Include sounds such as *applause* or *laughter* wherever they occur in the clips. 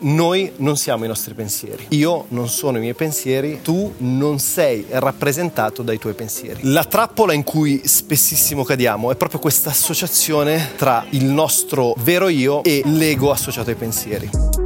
Noi non siamo i nostri pensieri. Io non sono i miei pensieri, tu non sei rappresentato dai tuoi pensieri. La trappola in cui spessissimo cadiamo è proprio questa associazione tra il nostro vero io e l'ego associato ai pensieri.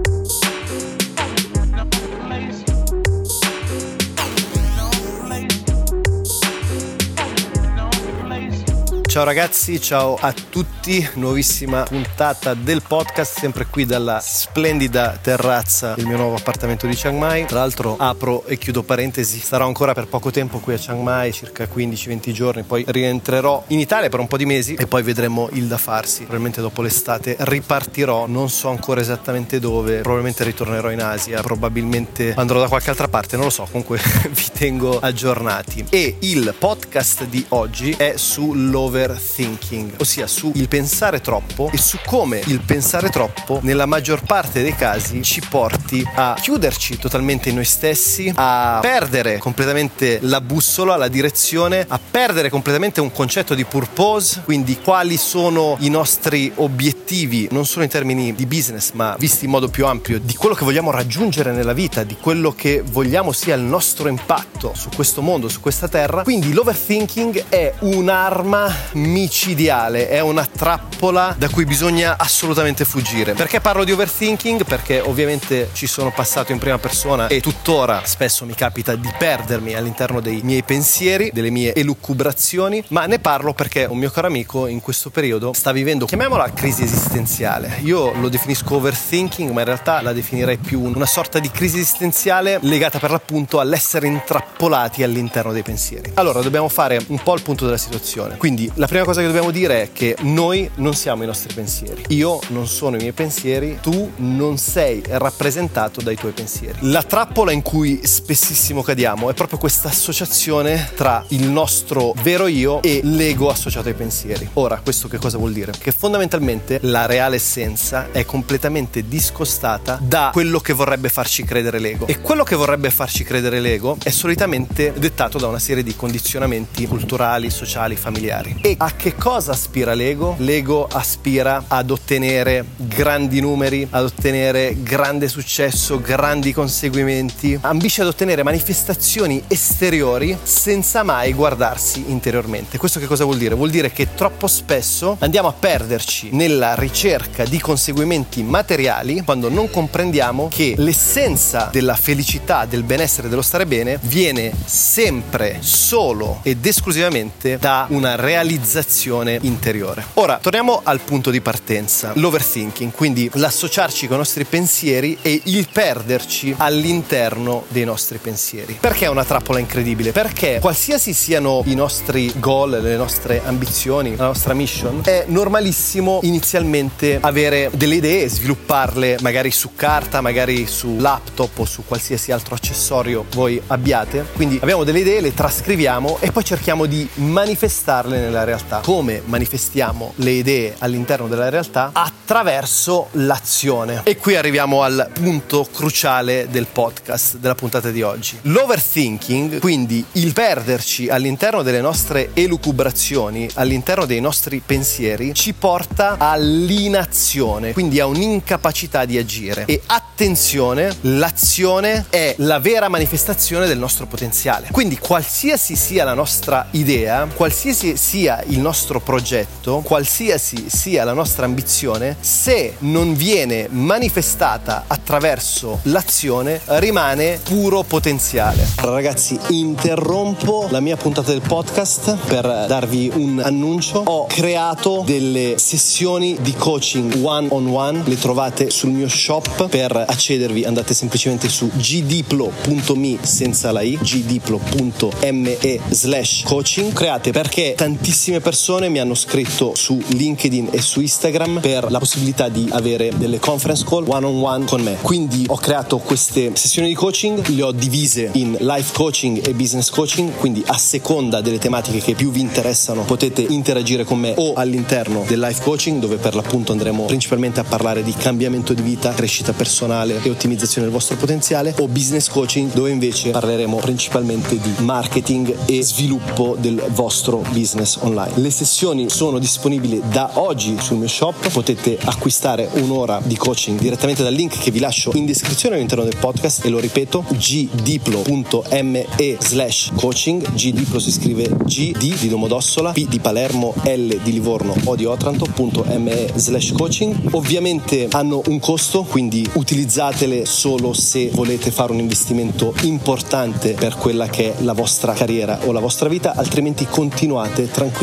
Ciao ragazzi, ciao a tutti, nuovissima puntata del podcast, sempre qui dalla splendida terrazza del mio nuovo appartamento di Chiang Mai. Tra l'altro apro e chiudo parentesi, starò ancora per poco tempo qui a Chiang Mai, circa 15-20 giorni, poi rientrerò in Italia per un po' di mesi e poi vedremo il da farsi. Probabilmente dopo l'estate ripartirò, non so ancora esattamente dove, probabilmente ritornerò in Asia, probabilmente andrò da qualche altra parte, non lo so, comunque *laughs* vi tengo aggiornati. E il podcast di oggi è su overthinking, ossia su il pensare troppo e su come il pensare troppo nella maggior parte dei casi ci porti a chiuderci totalmente in noi stessi, a perdere completamente la bussola, la direzione, a perdere completamente un concetto di purpose, quindi quali sono i nostri obiettivi, non solo in termini di business, ma visti in modo più ampio, di quello che vogliamo raggiungere nella vita, di quello che vogliamo sia il nostro impatto su questo mondo, su questa terra. Quindi l'overthinking è un'arma micidiale, è una trappola da cui bisogna assolutamente fuggire. Perché parlo di overthinking? Perché ovviamente ci sono passato in prima persona e tuttora spesso mi capita di perdermi all'interno dei miei pensieri, delle mie elucubrazioni, ma ne parlo perché un mio caro amico in questo periodo sta vivendo, chiamiamola crisi esistenziale. Io lo definisco overthinking, ma in realtà la definirei più una sorta di crisi esistenziale legata per l'appunto all'essere intrappolati all'interno dei pensieri. Allora, dobbiamo fare un po' il punto della situazione. Quindi la prima cosa che dobbiamo dire è che noi non siamo i nostri pensieri. Io non sono i miei pensieri, tu non sei rappresentato dai tuoi pensieri. La trappola in cui spessissimo cadiamo è proprio questa associazione tra il nostro vero io e l'ego associato ai pensieri. Ora, questo che cosa vuol dire? Che fondamentalmente la reale essenza è completamente discostata da quello che vorrebbe farci credere l'ego. E quello che vorrebbe farci credere l'ego è solitamente dettato da una serie di condizionamenti culturali, sociali, familiari. E a che cosa aspira l'ego? L'ego aspira ad ottenere grandi numeri, ad ottenere grande successo, grandi conseguimenti, ambisce ad ottenere manifestazioni esteriori senza mai guardarsi interiormente. Questo che cosa vuol dire? Vuol dire che troppo spesso andiamo a perderci nella ricerca di conseguimenti materiali quando non comprendiamo che l'essenza della felicità, del benessere, dello stare bene viene sempre solo ed esclusivamente da una realizzazione realizzazione interiore. Ora, torniamo al punto di partenza, l'overthinking, quindi l'associarci con i nostri pensieri e il perderci all'interno dei nostri pensieri. Perché è una trappola incredibile? Perché qualsiasi siano i nostri goal, le nostre ambizioni, la nostra mission, è normalissimo inizialmente avere delle idee, svilupparle magari su carta, magari su laptop o su qualsiasi altro accessorio voi abbiate. Quindi abbiamo delle idee, le trascriviamo e poi cerchiamo di manifestarle nella realtà realtà, come manifestiamo le idee all'interno della realtà attraverso l'azione. E qui arriviamo al punto cruciale del podcast, della puntata di oggi. L'overthinking, quindi il perderci all'interno delle nostre elucubrazioni, all'interno dei nostri pensieri, ci porta all'inazione, quindi a un'incapacità di agire. E attenzione, l'azione è la vera manifestazione del nostro potenziale. Quindi qualsiasi sia la nostra idea, qualsiasi sia il nostro progetto, qualsiasi sia la nostra ambizione, se non viene manifestata attraverso l'azione, rimane puro potenziale. Ragazzi, interrompo la mia puntata del podcast per darvi un annuncio. Ho creato delle sessioni di coaching one on one, le trovate sul mio shop. Per accedervi andate semplicemente su gdiplo.me senza la i, gdiplo.me slash coaching. Create perché tantissime tantissime persone mi hanno scritto su LinkedIn e su Instagram per la possibilità di avere delle conference call one on one con me. Quindi ho creato queste sessioni di coaching, le ho divise in life coaching e business coaching, quindi a seconda delle tematiche che più vi interessano potete interagire con me o all'interno del life coaching dove per l'appunto andremo principalmente a parlare di cambiamento di vita, crescita personale e ottimizzazione del vostro potenziale o business coaching dove invece parleremo principalmente di marketing e sviluppo del vostro business online online. Le sessioni sono disponibili da oggi sul mio shop, potete acquistare un'ora di coaching direttamente dal link che vi lascio in descrizione all'interno del podcast. E lo ripeto gdiplo.me slash coaching. Gdiplo si scrive G di Domodossola P di Palermo L di Livorno O di Otranto.me slash coaching. Ovviamente hanno un costo quindi utilizzatele solo se volete fare un investimento importante per quella che è la vostra carriera o la vostra vita altrimenti continuate tranquillamente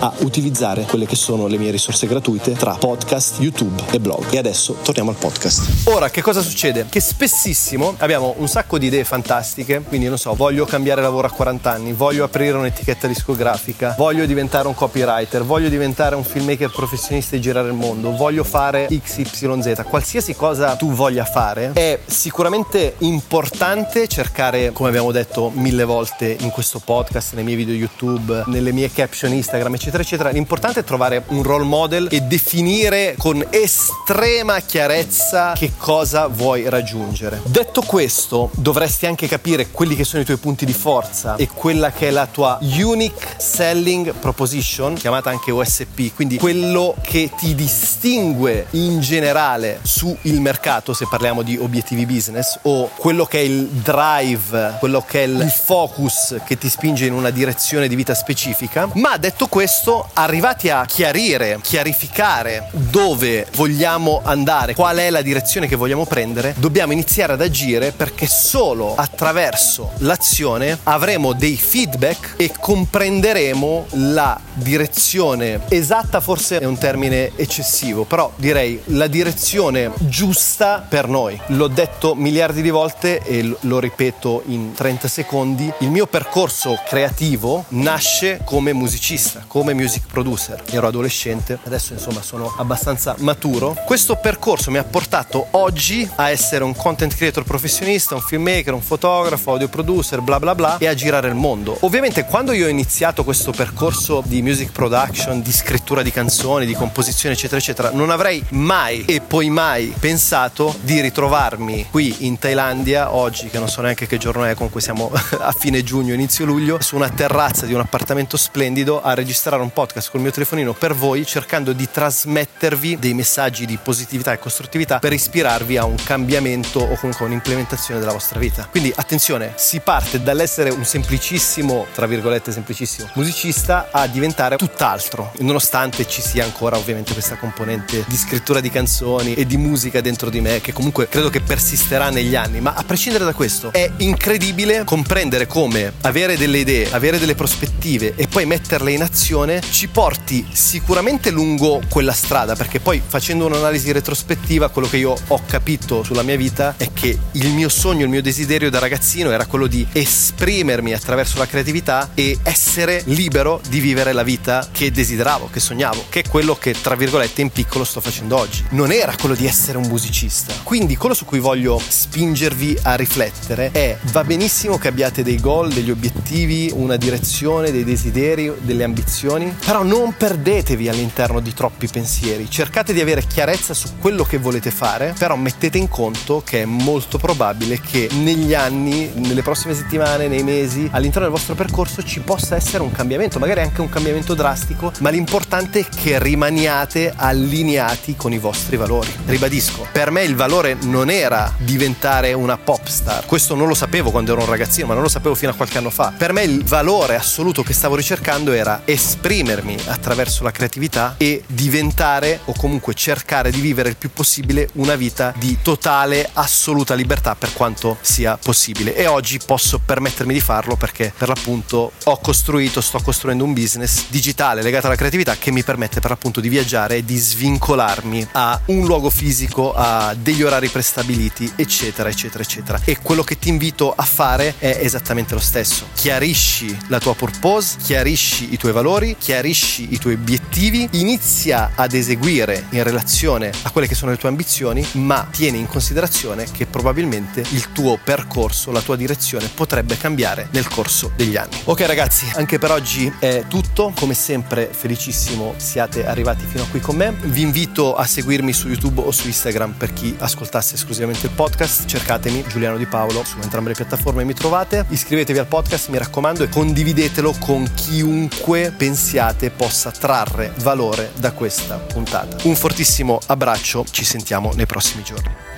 a utilizzare quelle che sono le mie risorse gratuite tra podcast YouTube e blog. E adesso torniamo al podcast. Ora che cosa succede? che spessissimo abbiamo un sacco di idee fantastiche. Quindi non so voglio cambiare lavoro a 40 anni voglio aprire un'etichetta discografica voglio diventare un copywriter voglio diventare un filmmaker professionista e girare il mondo voglio fare XYZ qualsiasi cosa tu voglia fare è sicuramente importante cercare come abbiamo detto mille volte in questo podcast nei miei video YouTube nelle mie caption Instagram eccetera eccetera l'importante è trovare un role model e definire con estrema chiarezza che cosa vuoi raggiungere detto questo dovresti anche capire quelli che sono i tuoi punti di forza e quella che è la tua unique selling proposition chiamata anche OSP quindi quello che ti distingue in generale sul mercato se parliamo di obiettivi business o quello che è il drive, quello che è il focus che ti spinge in una direzione di vita specifica. Ma detto questo, arrivati a chiarire, chiarificare dove vogliamo andare, qual è la direzione che vogliamo prendere, dobbiamo iniziare ad agire perché solo attraverso l'azione avremo dei feedback e comprenderemo la direzione esatta, forse è un termine eccessivo, però direi la direzione giusta per noi. L'ho detto miliardi di volte e lo ripeto in 30 secondi. Il mio percorso creativo nasce come musicista, come music producer. Ero adolescente, adesso insomma sono abbastanza maturo. Questo percorso mi ha portato oggi a essere un content creator professionista, un filmmaker, un fotografo, audio producer, bla bla bla e a girare il mondo. Ovviamente quando io ho iniziato questo percorso di music production, di scrittura di canzoni, di composizione eccetera eccetera, non avrei mai e poi mai pensato di ritrovarmi qui in Thailandia oggi, che non so neanche che giorno è, comunque siamo *laughs* a fine giugno, inizio luglio, su una terrazza di un appartamento splendido a registrare un podcast col mio telefonino per voi, cercando di trasmettervi dei messaggi di positività e costruttività per ispirarvi a un cambiamento o comunque un'implementazione della vostra vita. Quindi attenzione, si parte dall'essere un semplicissimo, tra virgolette semplicissimo, musicista a diventare tutt'altro, nonostante ci sia ancora ovviamente questa componente di scrittura di canzoni e di musica dentro di me che comunque credo che persisterà negli anni, ma a prescindere da questo è incredibile comprendere come avere delle idee, avere delle prospettive e poi metterle in azione ci porti sicuramente lungo quella strada, perché poi facendo un'analisi retrospettiva quello che io ho capito sulla mia vita è che il mio sogno, il mio desiderio da ragazzino era quello di esprimermi attraverso la creatività e essere libero di vivere la vita che desideravo, che sognavo, che è quello che tra virgolette in piccolo sto facendo oggi. Non era quello di essere un musicista. Quindi quello su cui voglio spingervi a riflettere è va benissimo che abbiate dei goal, degli obiettivi, una direzione, dei desideri, delle ambizioni, però non perdetevi all'interno di troppi pensieri. Cercate di avere chiarezza su quello che volete fare, però mettete in conto che è molto probabile che negli anni, nelle prossime settimane, nei mesi, all'interno del vostro percorso ci possa essere un cambiamento, magari anche un cambiamento drastico, ma l'importante è che rimaniate allineati con i vostri valori. Ribadisco, per me il valore non era diventare una pop star, questo non lo sapevo quando ero un ragazzino, ma non lo sapevo fino a qualche anno fa. Per me il valore assoluto che stavo ricercando era esprimermi attraverso la creatività e diventare o comunque cercare di vivere il più possibile una vita di totale, assoluta libertà per quanto sia possibile. E oggi posso permettermi di farlo perché per l'appunto ho costruito, sto costruendo un business digitale legato alla creatività che mi permette per l'appunto di viaggiare e di svincolarmi a un luogo fisico, a degli orari prestabiliti, eccetera, eccetera, eccetera. E quello che ti invito a fare è esattamente lo stesso. Chiarisci la tua purpose, chiarisci i tuoi valori, chiarisci i tuoi obiettivi, inizia ad eseguire in relazione a quelle che sono le tue ambizioni, ma tieni in considerazione che probabilmente il tuo percorso, la tua direzione potrebbe cambiare nel corso degli anni. Ok ragazzi, anche per oggi è tutto, come sempre felicissimo siate arrivati fino a qui con me. Vi invito a seguirmi su YouTube o su Instagram per chi ascoltasse esclusivamente il podcast, cercatemi Giuliano Di Paolo su entrambe le piattaforme mi trovate. Iscrivetevi al podcast, mi raccomando, e condividetelo con chiunque chiunque pensiate possa trarre valore da questa puntata. Un fortissimo abbraccio, ci sentiamo nei prossimi giorni.